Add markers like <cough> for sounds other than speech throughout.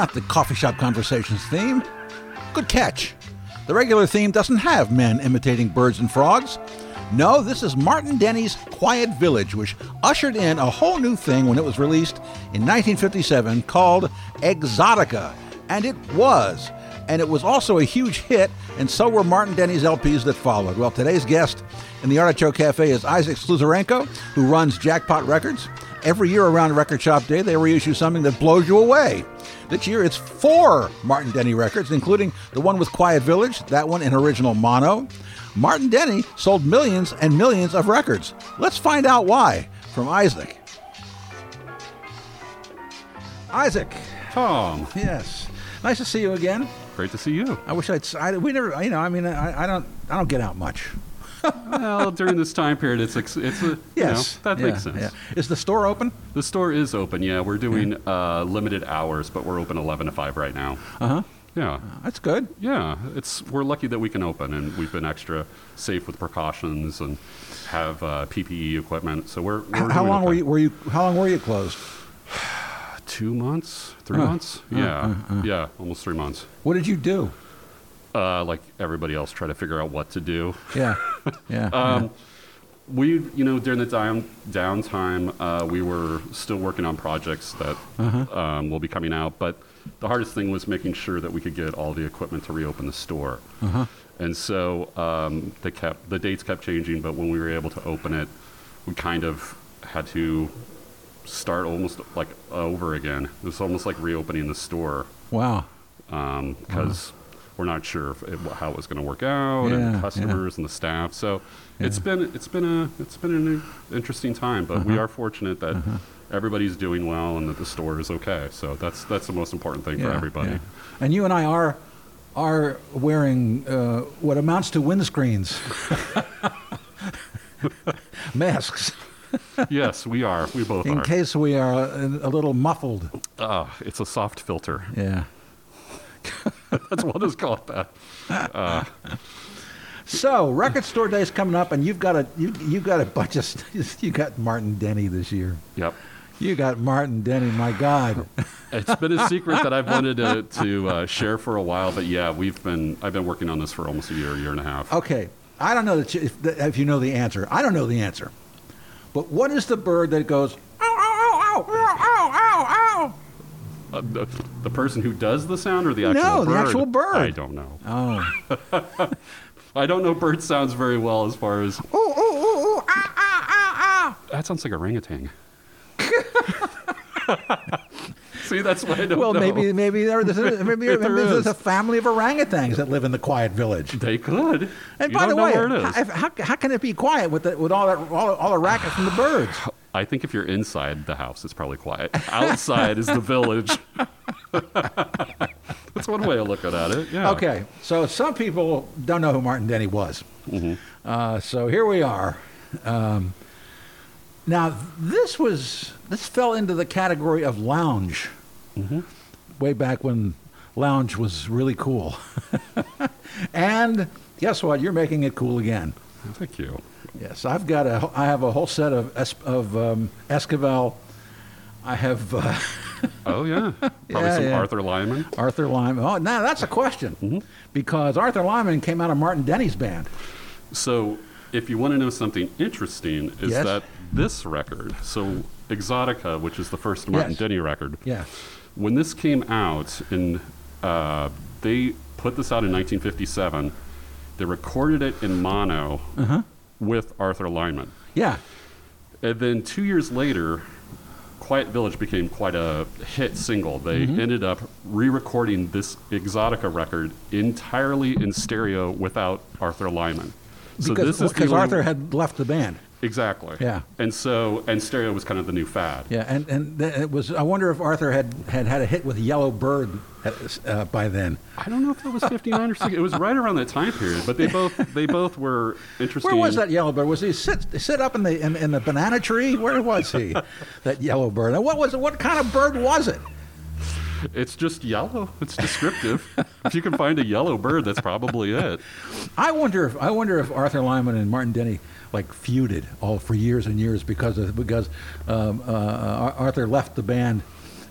Not the coffee shop conversations theme. Good catch. The regular theme doesn't have men imitating birds and frogs. No, this is Martin Denny's Quiet Village, which ushered in a whole new thing when it was released in 1957 called Exotica. And it was. And it was also a huge hit, and so were Martin Denny's LPs that followed. Well, today's guest in the Artichoke Cafe is Isaac Slusarenko, who runs Jackpot Records. Every year around Record Shop Day, they reissue something that blows you away. This year, it's four Martin Denny records, including the one with Quiet Village, that one in original mono. Martin Denny sold millions and millions of records. Let's find out why from Isaac. Isaac. Tom, Yes. Nice to see you again. great to see you. I wish I'd. I, we never. You know. I mean. I, I don't. I don't get out much. Well, during this time period, it's it's a, Yes. you know, that Yeah, makes sense. yeah. Is the store open? The store is open. Yeah, we're doing uh, limited hours, but we're open 11 to 5 right now. Uh huh. Yeah. That's good. Yeah, it's we're lucky that we can open, and we've been extra safe with precautions and have uh, PPE equipment. So we're, we're How, long okay. were you? Were you? How long were you closed? Two months, three months? yeah, yeah, almost three months. What did you do? Uh, like everybody else, try to figure out what to do. Yeah. <laughs> Yeah. Um, we, you know, during the down downtime, uh, we were still working on projects that Uh-huh. um, will be coming out. But the hardest thing was making sure that we could get all the equipment to reopen the store. Uh-huh. And so um, they kept the dates kept changing. But when we were able to open it, we kind of had to start almost like over again. It was almost like reopening the store wow. because we're not sure if it, how it was going to work out Yeah, and yeah. customers and the staff. So it's Yeah. been it's been a it's been an interesting time, but we Uh-huh. are fortunate that everybody's doing well and that the store is okay. So that's that's the most important thing for everybody. yeah. And you and I are are wearing uh, what amounts to windscreens, <laughs> masks, yes, we are. We both in are. case we are a, a little muffled. Ah, it's a soft filter. Yeah. <laughs> That's what is called that. So, record store day's coming up, and you've got a you you got a bunch of <laughs> you got Martin Denny this year. Yep. You got Martin Denny. My God. It's been a <laughs> secret that I've wanted to, to uh, share for a while, but yeah, we've been I've been working on this for almost a year, a year and a half. Okay, I don't know that you, if, if you know the answer. I don't know the answer. But what is the bird that goes? Ow, ow, ow, ow, ow, ow, ow, Uh, the, the person who does the sound or the actual No, bird? the actual bird. I don't know. Oh. <laughs> I don't know bird sounds very well as far as. Ooh, ooh, ooh, ooh, ah, ah, ah, ah. That sounds like orangutan. <laughs> See, that's why I don't Well, know. maybe <laughs> maybe there, there's, a, maybe, If maybe there there's is. a family of orangutans that live in the quiet village. They could. And You by the way, how, how, how can it be quiet with the, with all that all, all the racket from the birds? <sighs> I think if you're inside the house, it's probably quiet. Outside is the village. <laughs> That's one way of looking at it. Yeah. Okay, so some people don't know who Martin Denny was. Mm-hmm. Uh, so here we are. Um, now this was this fell into the category of lounge, Mm-hmm. way back when lounge was really cool. <laughs> and guess what? You're making it cool again. Thank you. Yes, I've got a I have a whole set of Es- of um, Esquivel. I have uh, Oh yeah. <laughs> Probably Yeah, some yeah. Arthur Lyman. Arthur Lyman. Oh, now that's a question Mm-hmm. because Arthur Lyman came out of Martin Denny's band. So, if you want to know something interesting, is Yes. that this record, so Exotica, which is the first Martin Yes. Denny record, Yeah. when this came out, in uh, they put this out in 1957. They recorded it in mono Uh-huh. With Arthur Lyman, Yeah. and then two years later, Quiet Village became quite a hit single. They Mm-hmm. ended up re-recording this Exotica record entirely in stereo without Arthur Lyman. So because this is because Arthur had left the band. Exactly. Yeah. And so, and stereo was kind of the new fad. Yeah, and and th- it was. I wonder if Arthur had had, had a hit with Yellow Bird at, uh, by then. I don't know if that was 59 or 60. It was right around that time period, but they both they both were interesting. Where was that Yellow Bird? Was he sit sit up in the in, in the banana tree? Where was he? that Yellow Bird. And what was it? What kind of bird was it? It's just yellow. It's descriptive. if you can find a yellow bird, that's probably it. I wonder if I wonder if Arthur Lyman and Martin Denny like feuded all for years and years because of because um, uh, Arthur left the band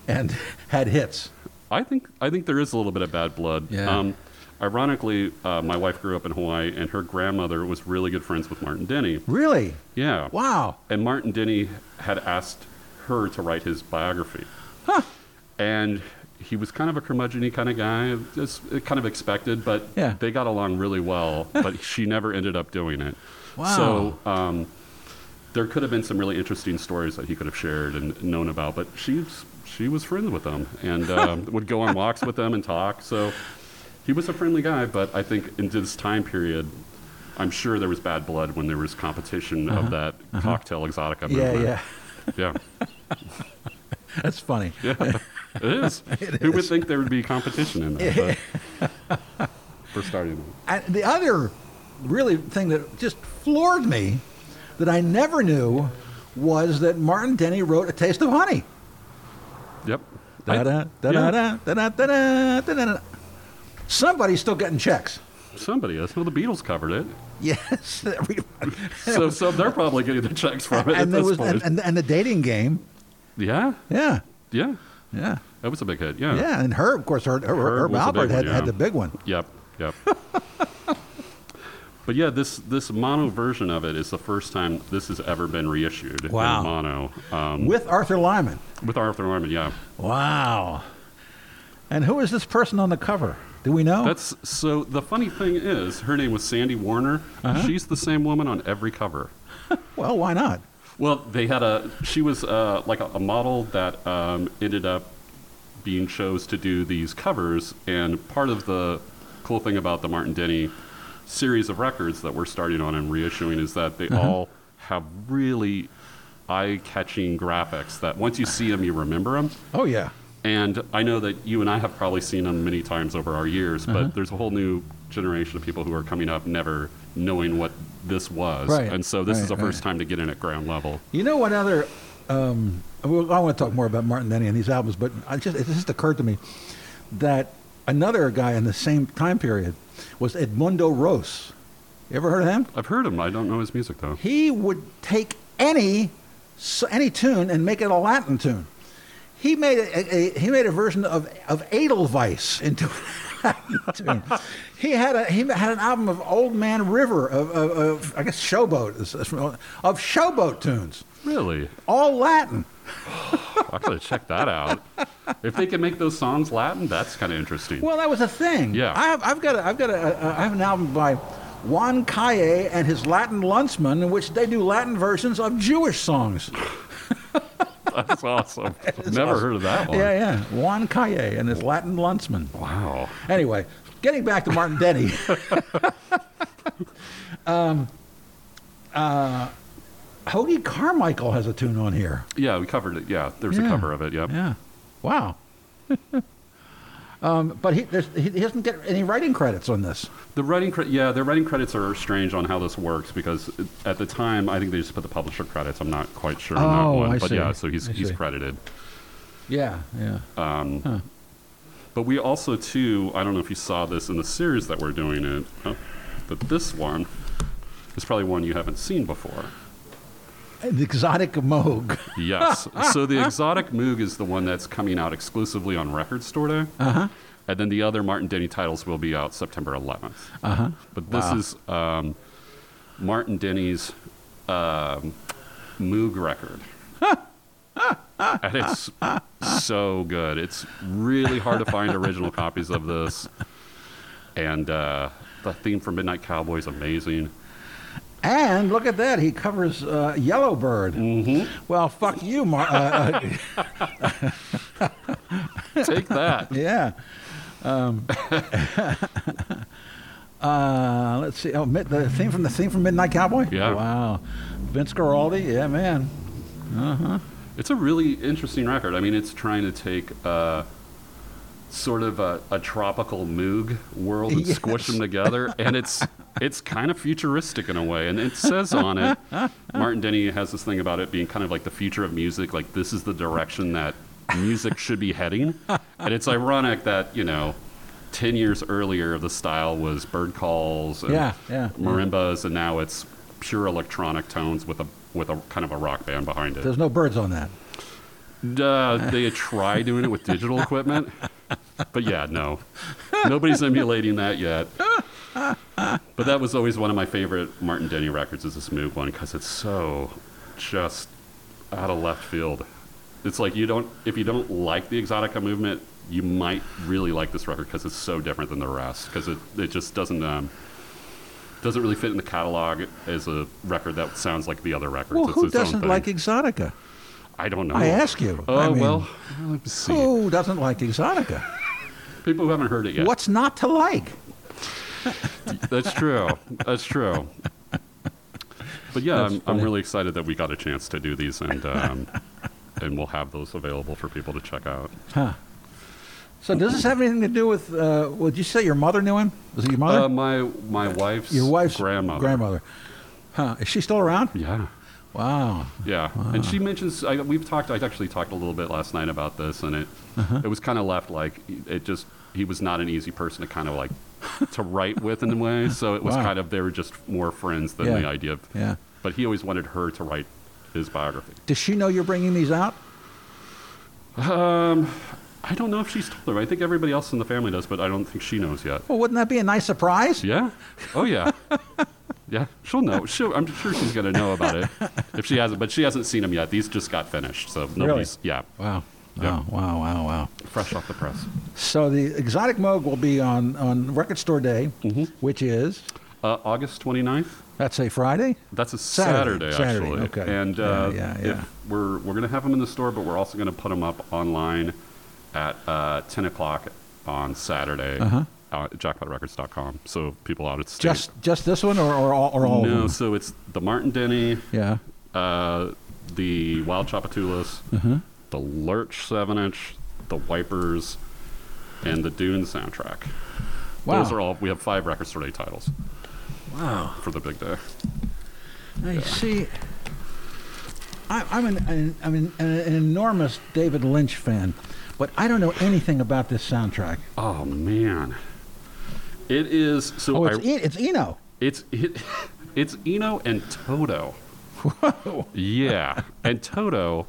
and <laughs> had hits. I think I think there is a little bit of bad blood. Yeah. Um, ironically, uh, my wife grew up in Hawaii, and her grandmother was really good friends with Martin Denny. Really? Yeah. Wow. And Martin Denny had asked her to write his biography. Huh. And he was kind of a curmudgeon kind of guy, just uh, kind of expected, but Yeah. they got along really well. <laughs> but she never ended up doing it. Wow. So um, there could have been some really interesting stories that he could have shared and known about, but she's she was friends with them and um, <laughs> would go on walks with them and talk. So he was a friendly guy, but I think in this time period, I'm sure there was bad blood when there was competition of that cocktail exotica Uh-huh. Yeah, movement. yeah. yeah, <laughs> That's funny. yeah. It is. <laughs> Who would think there would be competition in that? <laughs> For starting, And the other really thing that just floored me that I never knew was that Martin Denny wrote A Taste of Honey. yep. Da-da, da-da, da-da, da-da, da-da. Somebody's still getting checks. somebody is. Well, the Beatles covered it, Yes. <laughs> so so they're probably getting the checks from it at and, there this was, point. and, and, and the dating game. yeah, Yeah. yeah, Yeah. that was a big hit. Yeah, Yeah. And Herb, of course, Herb, Herb, Alpert had, one, had the big one. Yep, yep. <laughs> but yeah, this this mono version of it is the first time this has ever been reissued Wow. in mono um, With Arthur Lyman. with Arthur Lyman, Yeah, Wow. And who is this person on the cover? Do we know? that's so. The funny thing is, her name was Sandy Warner. Uh-huh. She's the same woman on every cover. <laughs> well, why not? Well, they had a. She was uh, like a, a model that um, ended up being chose to do these covers, and part of the cool thing about the Martin Denny series of records that we're starting on and reissuing is that they all have really eye-catching graphics that once you see them, you remember them. Oh, yeah. And I know that you and I have probably seen them many times over our years, Uh-huh. but there's a whole new generation of people who are coming up never knowing what this was. Right, And so this is right, the first time to get in at ground level. You know what other? Um, well, I want to talk more about Martin Denny and these albums, but I just it just occurred to me that another guy in the same time period was Edmundo Ros. You ever heard of him? I've heard him. I don't know his music though. He would take any any tune and make it a Latin tune. He made a, a, he made a version of of Edelweiss into <laughs> He had a he had an album of Old Man River of, of, of I guess Showboat of Showboat tunes, Really? all Latin. Oh, I gotta check that out. If they can make those songs Latin, that's kind of interesting. Well, that was a thing. Yeah. I have, I've got, a, I've got, a, a, I have an album by Juan Calle and his Latin Lantzmen, in which they do Latin versions of Jewish songs. <laughs> That's awesome. <laughs> It's Never awesome. heard of that one. Yeah, yeah. Juan Calle and his Latin Lantzmen. Wow. Anyway, getting back to Martin Denny. <laughs> um, uh, Hoagy Carmichael has a tune on here. Yeah, we covered it. Yeah, there's a cover of it. Yep. Yeah. Wow. Um, but he, he, he doesn't get any writing credits on this. The writing, cre- yeah, the writing credits are strange on how this works because at the time, I think they just put the publisher credits. I'm not quite sure on Oh, that one, I but see. yeah, so he's he's credited. Yeah, yeah. But we also too, I don't know if you saw this in the series that we're doing it, uh, but this one is probably one you haven't seen before. The exotic Moog. Yes. so the exotic Moog is the one that's coming out exclusively on Record Store Day. Uh-huh. And then the other Martin Denny titles will be out September 11th. Uh-huh. But this Wow. is um, Martin Denny's um, Moog record. <laughs> and it's so good. It's really hard to find original copies of this. And uh, the theme for Midnight Cowboy is amazing. And look at that, he covers uh, Yellowbird. Mm-hmm. Well, fuck you, Mar- uh, uh, <laughs> Take that. <laughs> yeah. Um, <laughs> uh, let's see. Oh, the theme from the theme from Midnight Cowboy. Yeah. Wow. Vince Guaraldi. Yeah, man. Uh huh. It's a really interesting record. I mean, it's trying to take uh, sort of a, a tropical Moog world and squish them together, and it's it's kind of futuristic in a way. And it says on it, <laughs> Martin Denny has this thing about it being kind of like the future of music. Like this is the direction that music should be heading, and it's ironic that you know. 10 years earlier, the style was bird calls and Yeah, yeah, yeah. marimbas, and now it's pure electronic tones with a with a kind of a rock band behind it. There's no birds on that. Uh, they try doing it with digital equipment. but yeah, no, nobody's <laughs> emulating that yet. But that was always one of my favorite Martin Denny records. Is this Moog one because it's so just out of left field. It's like you don't if you don't like the Exotica movement, you might really like this record because it's so different than the rest. Because it it just doesn't. Um, doesn't really fit in the catalog as a record that sounds like the other records. Well, It's who doesn't like Exotica? I don't know. I ask you. Oh I mean, well, let me see. Who doesn't like Exotica? People who haven't heard it yet. What's not to like? <laughs> That's true. That's true. But yeah, That's I'm, I'm really excited that we got a chance to do these, and um, <laughs> and we'll have those available for people to check out. Huh. So does this have anything to do with? Uh, would you say your mother knew him? Was it your mother? Uh, my my wife's your wife's grandmother. Grandmother. Huh? Is she still around? Yeah, Wow. yeah. And she mentions I, we've talked. I actually talked a little bit last night about this, and it Uh-huh. it was kind of left like it just he was not an easy person to kind of like to write with in a way. So it was Wow. kind of they were just more friends than Yeah. the idea of. Yeah. But he always wanted her to write his biography. Does she know you're bringing these out? Um, I don't know if she's told her. I think everybody else in the family does, but I don't think she knows yet. Well, wouldn't that be a nice surprise? Yeah. Oh yeah. <laughs> yeah. She'll know. She'll, I'm sure she's gonna know about it if she hasn't. But she hasn't seen them yet. These just got finished, so nobody's. Yeah. Wow. Yeah. Wow. Wow. Wow. Wow. Fresh off the press. So the Exotic Moog will be on on Record Store Day, Mm-hmm. which is Uh, August 29th. that's a Friday. That's a Saturday. Saturday, Saturday, actually. okay. And Yeah, uh, yeah, if yeah. we're we're gonna have them in the store, but we're also gonna put them up online at uh, 10 o'clock on Saturday. Uh-huh. Uh, at jackpotrecords.com. So people out at state. Just just this one or or all, or all no, of them? so it's the Martin Denny, Yeah. uh, the Wild Tchoupitoulas, Uh-huh. The Lurch 7 inch, the Wipers, and the Dune soundtrack. Wow. Those are all, we have five record store day titles Wow. for the big day. I see. I, I'm an, an I'm an, an enormous David Lynch fan, but I don't know anything about this soundtrack. Oh, man. It is, so Oh, it's E- it's Eno. it's, <laughs> it, it's Eno and Toto. Whoa. Yeah, and Toto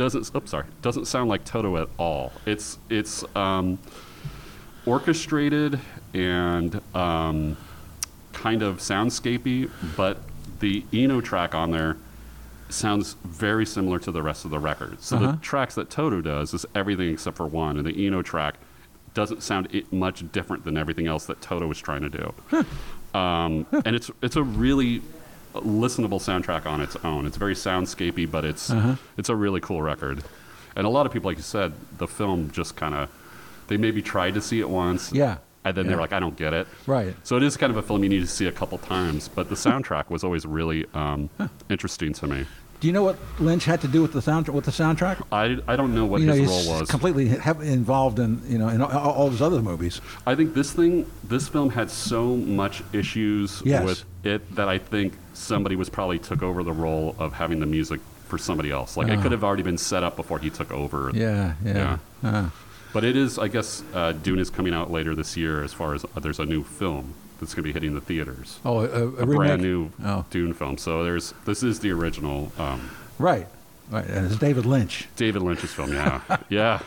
doesn't. Oops, sorry, doesn't sound like Toto at all. It's it's um, orchestrated and um, kind of soundscapey, but the Eno track on there sounds very similar to the rest of the record. So Uh-huh. the tracks that Toto does is everything except for one, and the Eno track doesn't sound much different than everything else that Toto was trying to do. Um, and it's it's a really listenable soundtrack on its own. It's very soundscapey, but it's Uh-huh. it's a really cool record. And a lot of people, like you said, the film just kind of they maybe tried to see it once, Yeah. and then Yeah. they're like, I don't get it. Right. So it is kind of a film you need to see a couple times. But the soundtrack was always really um, interesting to me. Do you know what Lynch had to do with the soundtrack? With the soundtrack? I, I don't know what you know, his he's role was. completely involved in you know in all, all his other movies. I think this thing, this film had so much issues Yes. with it that I think somebody was probably took over the role of having the music for somebody else. Like it Ah. could have already been set up before he took over. Yeah. Yeah. Uh, But it is, I guess, uh, Dune is coming out later this year. As far as uh, there's a new film that's going to be hitting the theaters. oh, a, a, a brand new Oh, Dune film. So there's this is the original um, right. Right. And it's David Lynch. David Lynch's film. Yeah, <laughs> yeah.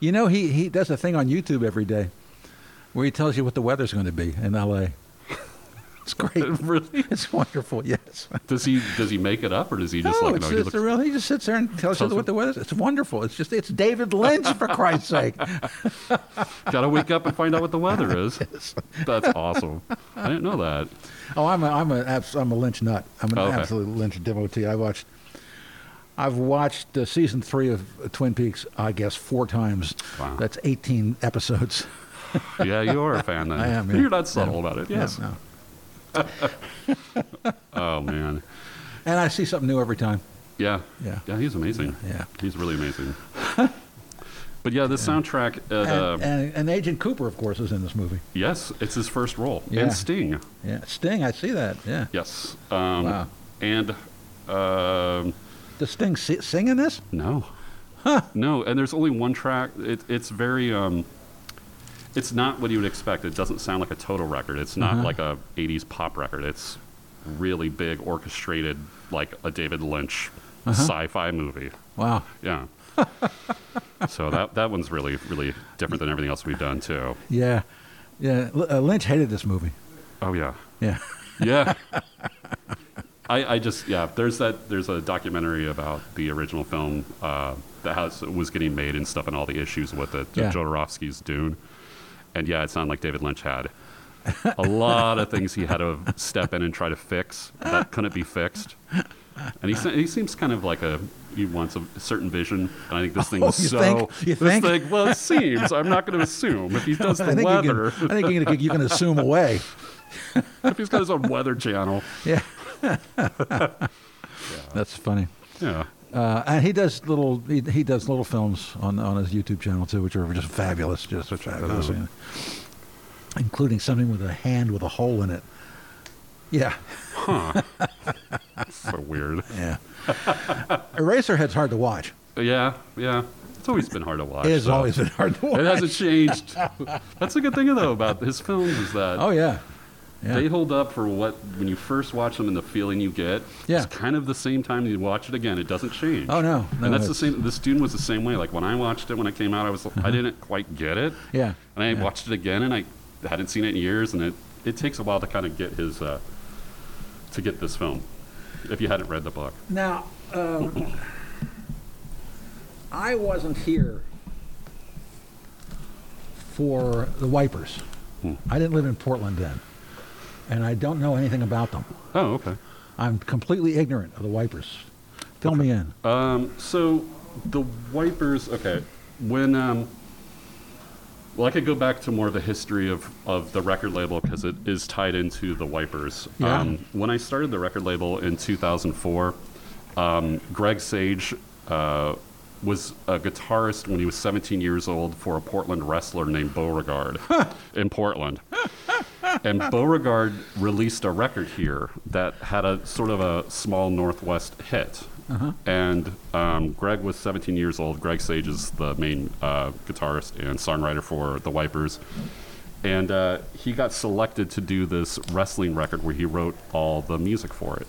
You know, he, he does a thing on YouTube every day where he tells you what the weather's going to be in L.A. It's great. <laughs> really? It's wonderful. Yes. Does he does he make it up or does he just no, like it's, no? He it's looks, real. He just sits there and <laughs> tells you Tells what the weather is. It's wonderful. It's just it's David Lynch for <laughs> Christ's sake. Gotta wake up and find out what the weather is. That's awesome. I didn't know that. Oh, I'm a I'm a I'm a Lynch nut. I'm an Okay. absolute Lynch devotee. I watched. I've watched uh, season three of Twin Peaks. I guess four times. Wow. That's 18 episodes. Yeah, you are a fan then. I am, yeah. You're not subtle about it. Yes. No. <laughs> Oh man. And I see something new every time. Yeah. Yeah. Yeah, he's amazing. Yeah. He's really amazing. <laughs> but yeah, the soundtrack. At, And, uh, and, and Agent Cooper, of course, is in this movie. yes, it's his first role. Yeah. And Sting. Yeah, Sting. I see that. Yeah. Yes. Um, Wow. And um, Does Sting si- sing in this? no. No, and there's only one track. It, it's very. Um, it's not what you would expect. It doesn't sound like a Toto record. It's not Uh-huh. like a 80s pop record. It's really big, orchestrated, like a David Lynch Uh-huh. sci-fi movie. Wow. Yeah. <laughs> so that that one's really really different than everything else we've done too. Yeah, yeah. L- uh, Lynch hated this movie. Oh yeah, Yeah. yeah. <laughs> I, I just yeah. There's that. There's a documentary about the original film uh, that has, was getting made and stuff, and all the issues with it. Yeah. Jodorowsky's Dune, and yeah, it sounded like David Lynch had a lot of things he had to step in and try to fix that couldn't be fixed. And he he seems kind of like a he wants a certain vision, and I think this thing Oh, was you so. think? You this think? thing, well, it seems. I'm not going to assume if he does the think weather. you can. I think you can, you can assume <laughs> away. if he's got his own weather channel. Yeah. <laughs> That's funny. Yeah. Uh, and he does little he, he does little films on on his YouTube channel too, which are just fabulous, just fabulous, including something with a hand with a hole in it. Yeah, Huh. <laughs> So weird. yeah. Eraserhead's hard to watch. Yeah, yeah. It's always been hard to watch. It has so. always been hard to watch. It hasn't changed. <laughs> That's a good thing though about his films is that Oh yeah, yeah. they hold up for what when you first watch them and the feeling you get. Yeah. It's kind of the same time you watch it again. It doesn't change. Oh, no. No, and that's the same. the student was the same way. Like when I watched it when it came out, I was I didn't quite get it. yeah. And I yeah. watched it again, and I hadn't seen it in years, and it, it takes a while to kind of get his uh, to get this film. If you hadn't read the book, Now, um, I wasn't here for the Wipers. Hmm. I didn't live in Portland then, and I don't know anything about them. oh okay. I'm completely ignorant of the Wipers. Fill me in. Um, so the wipers. Okay, when um, well, I could go back to more of the history of, of the record label because it is tied into the wipers. Yeah. Um, when I started the record label in 2004, um, Greg Sage uh, was a guitarist when he was 17 years old for a Portland wrestler named Beauregard in Portland. And Beauregard released a record here that had a sort of a small Northwest hit. And um, Greg was 17 years old. Greg Sage is the main uh, guitarist and songwriter for the Wipers. And uh, he got selected to do this wrestling record where he wrote all the music for it,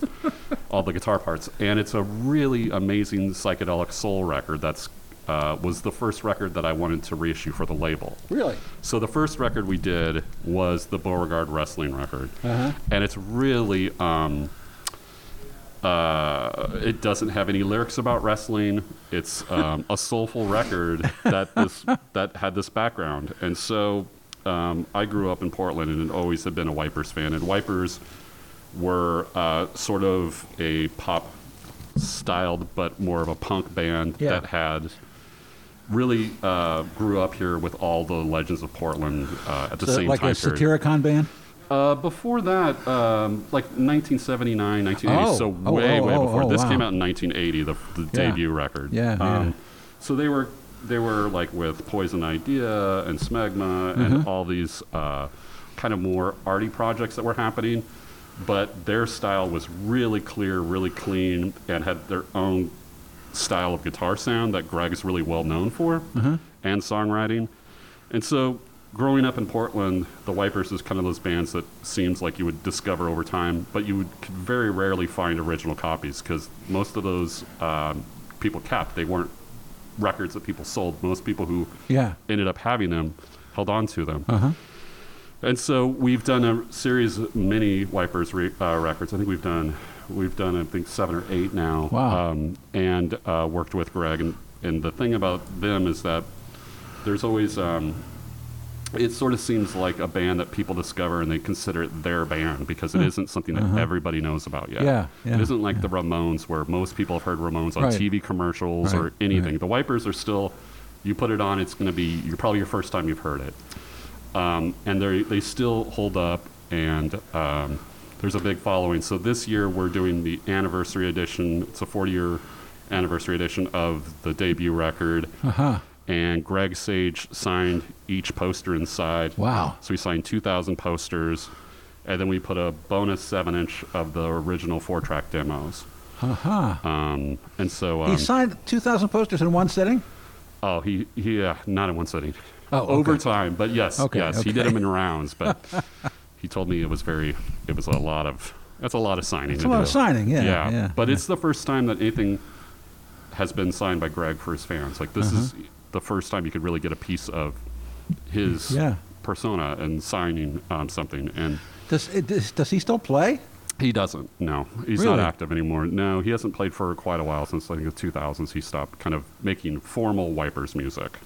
<laughs> all the guitar parts. And it's a really amazing psychedelic soul record that's uh, was the first record that I wanted to reissue for the label. Really? So the first record we did was the Beauregard wrestling record, Uh-huh. and it's really um, uh, it doesn't have any lyrics about wrestling. It's um, a soulful record that this <laughs> that had this background, and so um, I grew up in Portland and always have been a Wipers fan, and Wipers were uh, sort of a pop styled but more of a punk band Yeah. that had really uh, grew up here with all the legends of Portland uh, at the So, same like time a period. Satyricon band? Uh, before that, um, like 1979, 1980, Oh. so Oh, way, oh, way oh, before. oh, this wow. came out in 1980, the, the Yeah. debut record. Yeah, yeah. Um, so they were they were like with Poison Idea and Smegma Mm-hmm. and all these uh, kind of more arty projects that were happening, but their style was really clear, really clean, and had their own style of guitar sound that Greg's really well known for, Mm-hmm. and songwriting. And so, growing up in Portland, the Wipers is kind of those bands that seems like you would discover over time, but you would could very rarely find original copies because most of those um, people kept. They weren't records that people sold. Most people who Yeah. ended up having them held on to them. Uh huh. And so we've done a series of mini Wipers re- uh, records. I think we've done we've done I think seven or eight now. Wow. Um, and uh, worked with Greg. And, and the thing about them is that there's always um, it sort of seems like a band that people discover and they consider it their band because it isn't something that everybody knows about yet. Hmm. Uh-huh. Yeah, yeah, it isn't like the Ramones where most people have heard Ramones on Right. TV commercials Right, or anything. right. The Wipers are still you put it on, it's going to be you're probably your first time you've heard it um, and they they still hold up, and um, there's a big following. So this year we're doing the anniversary edition. It's a 40 year anniversary edition of the debut record, Uh huh. and Greg Sage signed each poster inside. Wow. So we signed 2,000 posters, and then we put a bonus seven inch of the original four track demos. Uh huh. Um, and so um, He signed 2,000 posters in one sitting? Oh, he, he yeah, not in one sitting. Oh, okay. over time, but yes, Okay, yes, he did them in rounds. But <laughs> he told me it was very, it was a lot of, that's a lot of signing. It's a lot do. of signing, yeah, yeah. yeah, but yeah. it's the first time that anything has been signed by Greg for his fans. Like this is, the first time you could really get a piece of his Yeah. persona and signing um, something. And Does, it, does does he still play? he doesn't. No, he's Really? not active anymore. No, he hasn't played for quite a while since I think the 2000s. He stopped kind of making formal Wipers music.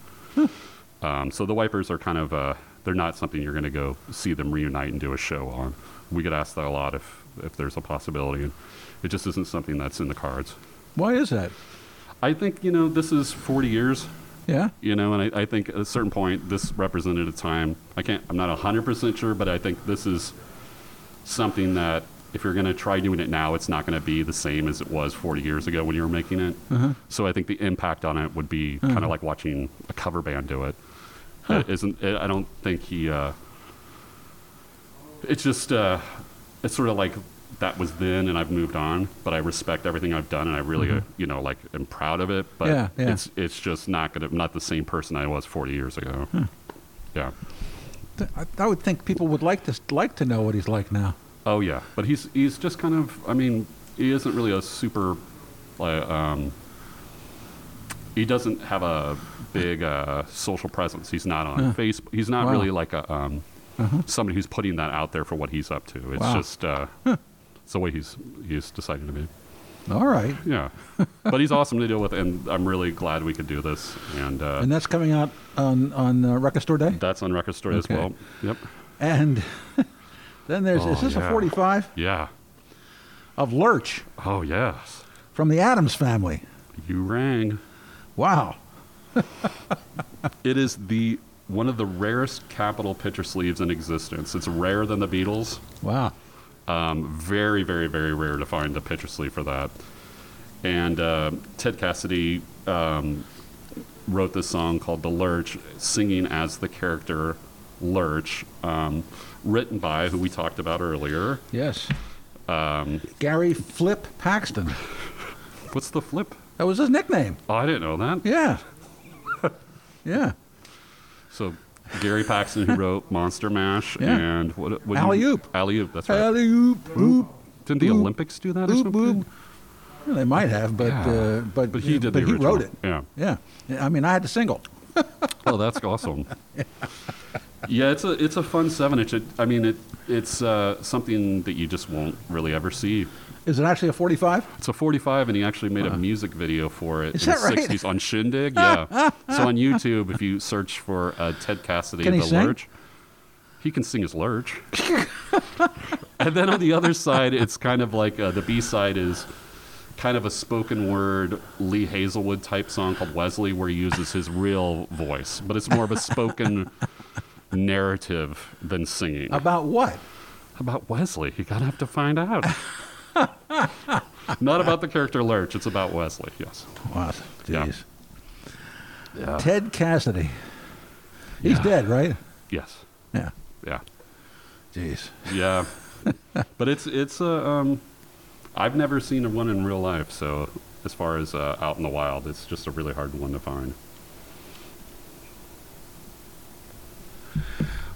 um, so the Wipers are kind of uh, they're not something you're going to go see them reunite and do a show on. We get asked that a lot if if there's a possibility, and it just isn't something that's in the cards. Why is that? I think you know this is 40 years. Yeah. You know, and I, I think at a certain point, this represented a time. I can't. I'm not 100 percent sure, but I think this is something that if you're going to try doing it now, it's not going to be the same as it was 40 years ago when you were making it. Uh-huh. So I think the impact on it would be uh-huh. kind of like watching a cover band do it. It isn't it, I don't think he. Uh, it's just. Uh, it's sort of like that was then, and I've moved on. But I respect everything I've done, and I really, uh, you know, like am proud of it. But Yeah, yeah. it's it's just not gonna not the same person I was 40 years ago. Yeah. I, I would think people would like to like to know what he's like now. Oh yeah, but he's he's just kind of. I mean, he isn't really a super. Um, he doesn't have a big uh, social presence. He's not on Facebook. He's not Wow. really like a um, somebody who's putting that out there for what he's up to. It's Wow. just uh, it's the way he's he's decided to be. All right. Yeah, <laughs> but he's awesome to deal with, and I'm really glad we could do this. And, uh, And that's coming out on on uh, Record Store Day. that's on Record Store as well. Yep. And <laughs> then there's Oh, is this yeah. a 45 Yeah. of Lurch Oh yes. from the Addams family? You rang. Wow. It is the one of the rarest Capitol picture sleeves in existence. It's rarer than the Beatles. Wow. Um, very, very, very rare to find a picture sleeve for that. And uh, Ted Cassidy um, wrote this song called "The Lurch," singing as the character Lurch, um, written by who we talked about earlier. Yes. Um, Gary Flip Paxton. <laughs> what's the flip? That was his nickname. Oh, I didn't know that. Yeah. <laughs> yeah. So Gary Paxton, who <laughs> wrote Monster Mash Yeah. and what? what Alley Oop. Alley Oop. That's right. Alley oop oop. Didn't the oop, Olympics do that or Oop something? oop. Well, they might have, but Yeah. uh, but But he did But the he original. wrote it. Yeah. Yeah. I mean, I had the single. <laughs> Oh, that's awesome. yeah, it's a it's a fun seven inch. I mean, it it's uh, something that you just won't really ever see. Is it actually a 45? It's a 45, and he actually made a music video for it. Is in that the right? 60s on <laughs> Shindig. Yeah. so on <laughs> YouTube, if you search for uh, Ted Cassidy, Can he the sing? Lurch, he can sing his Lurch. <laughs> and then on the other side, it's kind of like uh, the B side is kind of a spoken word Lee Hazlewood type song called Wesley, where he uses his real voice, but it's more of a spoken narrative than singing. About what? About Wesley, you're gonna have to find out. <laughs> Not about the character Lurch. It's about Wesley. Yes. Wow. Jeez. Yeah. Ted Cassidy. He's Yeah. dead, right? Yes. Yeah. Yeah. Jeez. Yeah. <laughs> but it's it's uh, um, I've never seen a one in real life. So as far as uh, out in the wild, it's just a really hard one to find.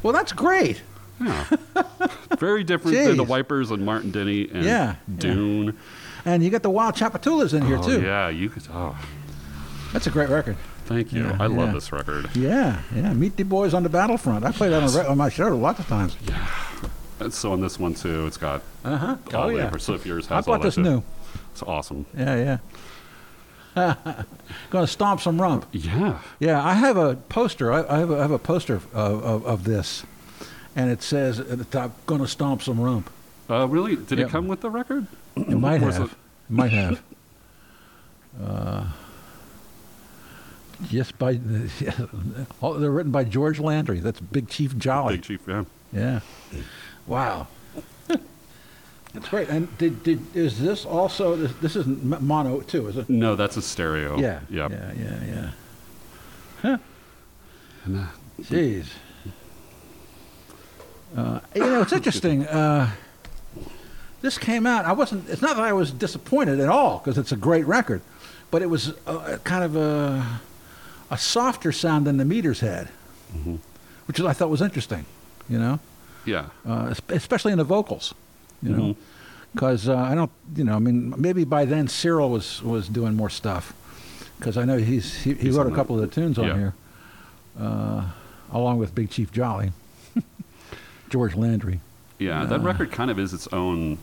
Well, that's great. Yeah. <laughs> Very different than the Wipers and Martin Denny and Yeah, yeah. Dune. And you got the Wild Tchoupitoulas in here, oh, too. Yeah, you could. Oh, That's a great record. thank you. Yeah, I love this record. Yeah, yeah. Meet the Boys on the Battlefront. I played that on, re- on my show lots of times. Yeah. And so on this one too, it's got Uh huh. all Oh, the yeah. so if yours I bought this too. new. It's awesome. Yeah, yeah. <laughs> Gonna stomp some rump. Yeah. Yeah, I have a poster. I, I, have, a, I have a poster of, of, of this, and it says at the top, "Gonna stomp some rump." Uh, really? Did Yep. it come with the record? It might have. it- might have. Uh, yes, by <laughs> oh, they're written by George Landry. That's Big Chief Jolly. Big Chief, yeah. Yeah. Wow. That's great. And did, did is this also this, this is m- mono too? Is it? No, that's a stereo. Yeah. Yep. Yeah. Yeah. Yeah. Huh. And, uh, Jeez. Uh, you know, it's interesting. Uh, this came out. I wasn't. It's not that I was disappointed at all because it's a great record, but it was uh, kind of a a softer sound than the Meters had, which I thought was interesting. You know, yeah. uh, especially in the vocals. You know, Mhm. because uh, I don't. You know, I mean, maybe by then Cyril was was doing more stuff, because I know he's he, he He's wrote a couple that. of the tunes on Yeah. here, uh, along with Big Chief Jolly, George Landry. Yeah, that record kind of is its own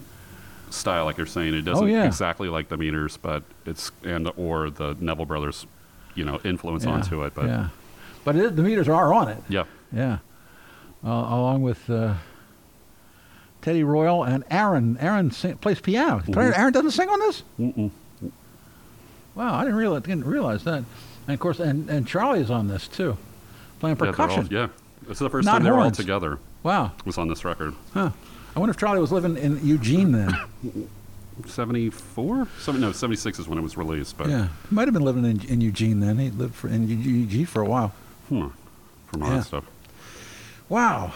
style, like you're saying. It doesn't Oh, yeah. exactly like the Meters, but it's and or the Neville Brothers, you know, influence Yeah, onto it. But yeah, but it, the meters are on it. yeah, Yeah, uh, along with uh, Teddy Royal and Aaron. Aaron sing, plays piano. Mhm. Aaron doesn't sing on this. Mm-mm. Wow, I didn't realize didn't realize that. And of course, and, and Charlie is on this too, playing Yeah, all- percussion. Yeah, this is the first Not time they're all together. Wow, Was on this record. huh? I wonder if Charlie was living in Eugene then. 74? Seven, no, 76 is when it was released. But yeah, he might have been living in, in Eugene then. He lived for, in Eugene for a while. hmm, from all Yeah. that stuff. Wow,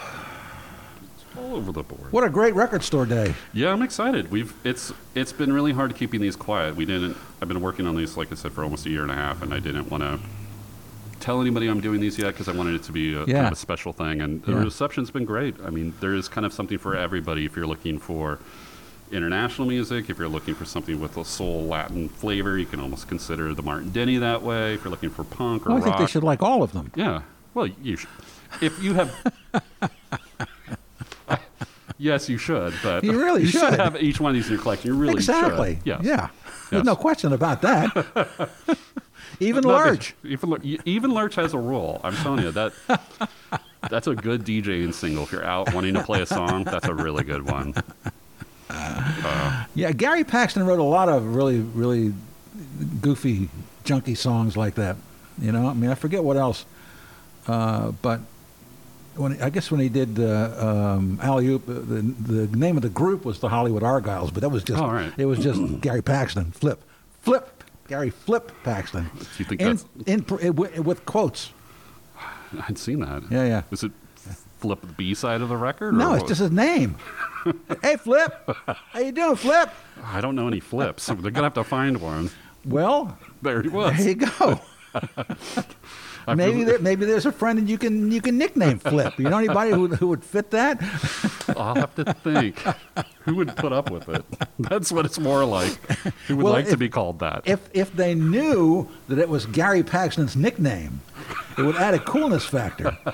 All over the board. what a great record store day. Yeah, I'm excited. We've it's it's been really hard keeping these quiet. We didn't. I've been working on these, like I said, for almost a year and a half, and I didn't want to tell anybody I'm doing these yet because I wanted it to be a, kind of a special thing. And the Yeah. reception's been great. I mean, there is kind of something for everybody if you're looking for international music. If you're looking for something with a soul Latin flavor, you can almost consider the Martin Denny that way. If you're looking for punk or Well, I rock, think they should like all of them. yeah. Well, you should. If you have. <laughs> yes, you should, but You really <laughs> should. have each one of these in your collection. You really exactly. should. Yes. Yeah. There's no question about that. <laughs> <laughs> Even no, large. Even, even Lurch has a role. I'm telling you that. <laughs> That's a good DJing single. If you're out wanting to play a song, that's a really good one. <laughs> Yeah, Gary Paxton wrote a lot of really, really goofy, junky songs like that. You know, I mean, I forget what else, uh, but when I guess when he did uh, um, Alley Oop, uh, the the name of the group was the Hollywood Argyles, but that was just Oh, right. it was just <clears throat> Gary Paxton, Flip, Flip, Gary Flip Paxton, you think in, that's- in, pr- with, with quotes. <sighs> I'd seen that. Yeah, yeah. Is it flip the B side of the record? or No, it's what? just his name. <laughs> hey, Flip, <laughs> how you doing, Flip? I don't know any flips. They're gonna have to find one. Well, There he was. there you go. <laughs> Maybe there, maybe there's a friend and you can you can nickname Flip. You know anybody who, who would fit that? <laughs> I'll have to think. Who would put up with it? That's what it's more like. Who would Well, like to be called that? If if they knew that it was Gary Paxton's nickname, it would add a coolness factor. <laughs>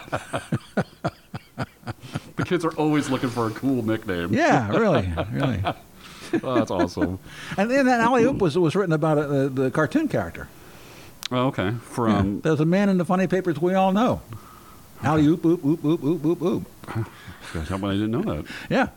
the kids are always looking for a cool nickname. Yeah, really, really. <laughs> Oh, that's awesome. And then that alley oop was was written about uh, the cartoon character. Oh, okay. From There's a man in the funny papers we all know. Alley oop oop oop oop oop oop oop. How I didn't know that? Yeah.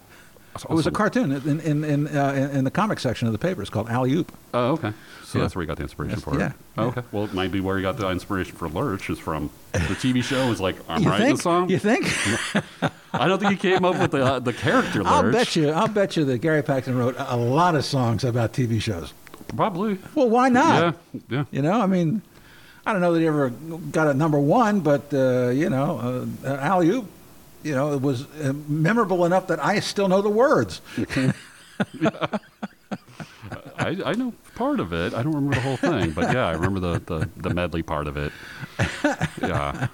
That's It was a cartoon in in in, uh, in the comic section of the paper. It's called Alley Oop. Oh, okay. So Yeah. that's where he got the inspiration Yes, for it. yeah, Oh, yeah. okay. Well, it might be where he got the inspiration for Lurch is from. The TV <laughs> show was like, I'm you writing think? the song. You think? <laughs> I don't think he came up with the uh, the character Lurch. I'll bet you. I'll bet you that Gary Paxton wrote a lot of songs about TV shows. Probably. Well, why not? Yeah. Yeah. You know, I mean, I don't know that he ever got a number one, but uh, you know, uh, alley oop, you know, it was uh, memorable enough that I still know the words. <laughs> <laughs> I, I know part of it. I don't remember the whole thing, but yeah, I remember the, the, the medley part of it. Yeah.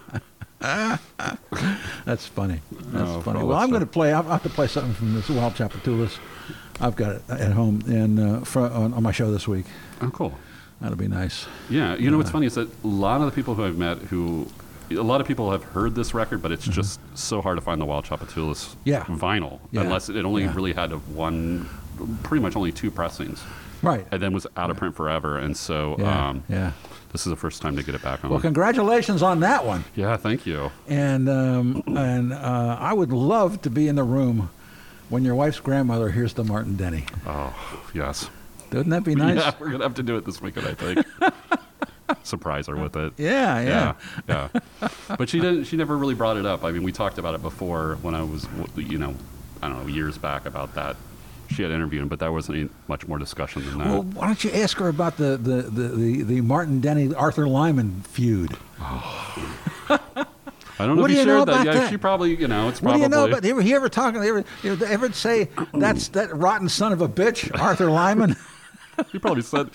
<laughs> That's funny. That's Oh, funny. Well, I'm going to play. I have to play something from this Wild Tchoupitoulas. I've got it at home and uh, fr- on, on my show this week. Oh, cool. That'll be nice. Yeah, you know what's funny is that a lot of the people who I've met who, a lot of people have heard this record, but it's just so hard to find the Wild Tchoupitoulas Mm-hmm. Yeah. vinyl, Yeah. unless it only Yeah. really had one, pretty much only two pressings, Right. and then was out of print forever. And so Yeah. um, yeah. this is the first time to get it back on. Well, congratulations on that one. yeah, thank you. And um, and uh, I would love to be in the room when your wife's grandmother hears the Martin Denny. Oh, yes. Wouldn't that be nice? Yeah, we're gonna have to do it this weekend, I think. <laughs> Surprise her with it. Yeah, yeah. yeah, yeah. But she didn't. She never really brought it up. I mean, we talked about it before when I was, you know, I don't know, years back about that. She had interviewed him, but there wasn't much more discussion than that. Well, why don't you ask her about the the, the, the, the Martin Denny Arthur Lyman feud? Oh. <laughs> I don't know what if do you you know shared that. about Yeah, that? she probably, you know, it's probably. What do you know about? Ever, he ever talking? Ever, ever, ever say that's that rotten son of a bitch, Arthur Lyman? <laughs> He probably said,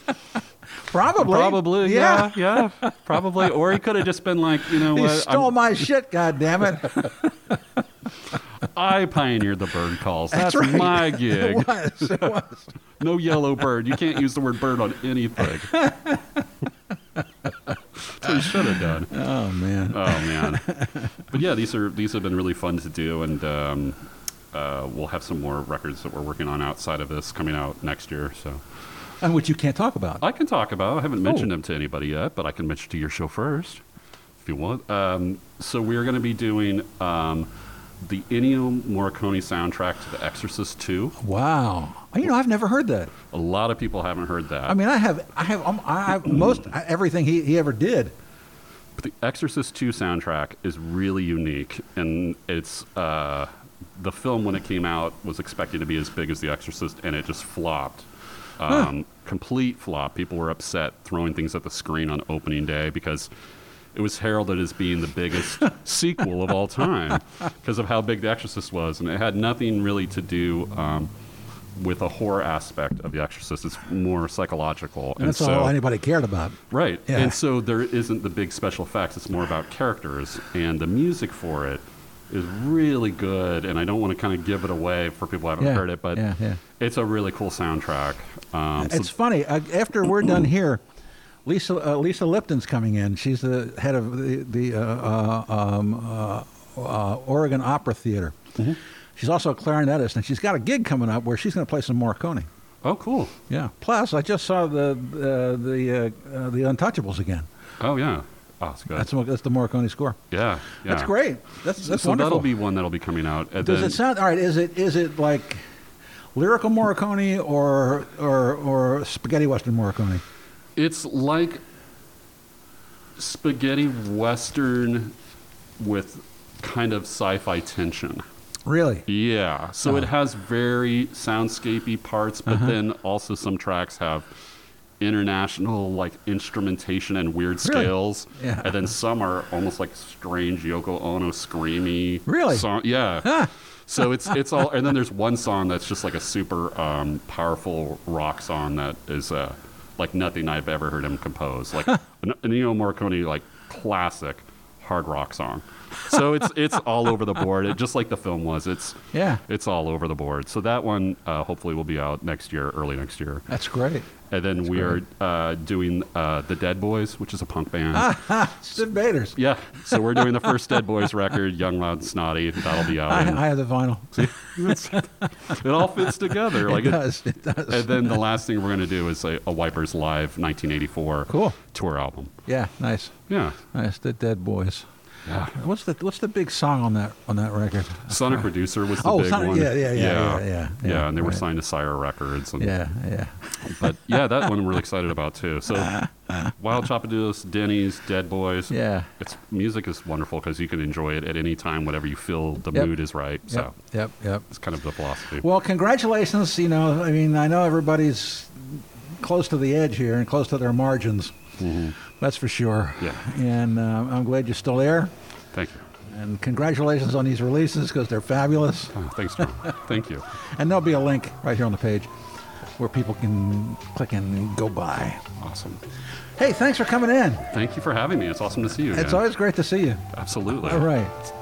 Probably. probably, Yeah. yeah, yeah, probably. Or he could have just been like, you know He what? stole I'm- my shit. God damn it! <laughs> I pioneered the bird calls. That's That's, right. my <laughs> It gig. was. It was. No yellow bird. You can't use the word bird on anything. We should have done. <laughs> Oh man. Oh man. but yeah, these are these have been really fun to do, and um, uh, we'll have some more records that we're working on outside of this coming out next year. So and which you can't talk about. I can talk about. I haven't mentioned Oh. them to anybody yet, but I can mention to your show first if you want. Um, so we're going to be doing um, the Ennio Morricone soundtrack to The Exorcist 2. Wow. You know, I've never heard that. A lot of people haven't heard that. I mean, I have, I have, um, I have most everything he, he ever did. But the Exorcist 2 soundtrack is really unique, and it's uh, the film when it came out was expected to be as big as The Exorcist, and it just flopped. Um, Complete flop. People were upset, throwing things at the screen on opening day because it was heralded as being the biggest <laughs> sequel of all time because of how big The Exorcist was, and it had nothing really to do. Um, with a horror aspect of The Exorcist, it's more psychological. And that's so, all anybody cared about. Right. Yeah. And so there isn't the big special effects. It's more about characters. And the music for it is really good. And I don't want to kind of give it away for people who haven't Yeah, heard it, but yeah, yeah. it's a really cool soundtrack. Um, so- It's funny. Uh, after we're done here, Lisa uh, Lisa Lipton's coming in. She's the head of the the uh, uh, um, uh, uh, Oregon Opera Theater. Mm-hmm. She's also a clarinetist, and she's got a gig coming up where she's going to play some Morricone. oh, cool. Yeah. Plus, I just saw the uh, the uh, uh, the Untouchables again. Oh, yeah. Oh, that's good. That's that's the Morricone score. yeah, yeah. That's great. That's that's so wonderful. that'll be one that'll be coming out. And Does then, it sound all right? Is it is it like lyrical Morricone or or or spaghetti western Morricone? It's like spaghetti western with kind of sci-fi tension. Really? Yeah. So it Uh-huh. has very soundscapey parts, but Uh-huh. then also some tracks have international like instrumentation and weird Really? scales. Yeah. And then some are almost like strange Yoko Ono screamy. Really? Song. Yeah. Huh. So it's it's all, and then there's one song that's just like a super um, powerful rock song that is uh, like nothing I've ever heard him compose, like an Ennio Morricone like classic hard rock song. So it's it's all over the board, it, just like the film was. It's Yeah. it's all over the board. So that one uh, hopefully will be out next year, early next year. That's great. And then we great. are uh, doing uh, the Dead Boys, which is a punk band. <laughs> Stiv Bators. Yeah, so we're doing the first Dead Boys record, Young, Loud, and Snotty. That'll be out. in- I, I have the vinyl. <laughs> it all fits together. Like it does. It does. And then the last thing we're going to do is a, a Wipers Live 1984 Cool. tour album. yeah, nice, Yeah. nice. The Dead Boys. Yeah. What's the What's the big song on that on that record? Sonic Reducer was the Oh, big Sonic- one. yeah, yeah, yeah, yeah, yeah, yeah, and they were signed to Sire Records. And, Yeah, yeah. But yeah, that one I'm really excited about too. So Wild Chopados, Denny's, Dead Boys. Yeah. It's music is wonderful because you can enjoy it at any time, whatever you feel the Yep. mood is right. So Yep, yep, it's kind of the philosophy. Well, congratulations. You know, I mean, I know everybody's close to the edge here and close to their margins. Mm-hmm. That's for sure. Yeah. And uh, I'm glad you're still there. Thank you. And congratulations on these releases because they're fabulous. Oh, thanks, John. Thank you. <laughs> And there'll be a link right here on the page where people can click and go by. Awesome. Hey, thanks for coming in. Thank you for having me. It's awesome to see you. It's always great to see you. Absolutely. All right.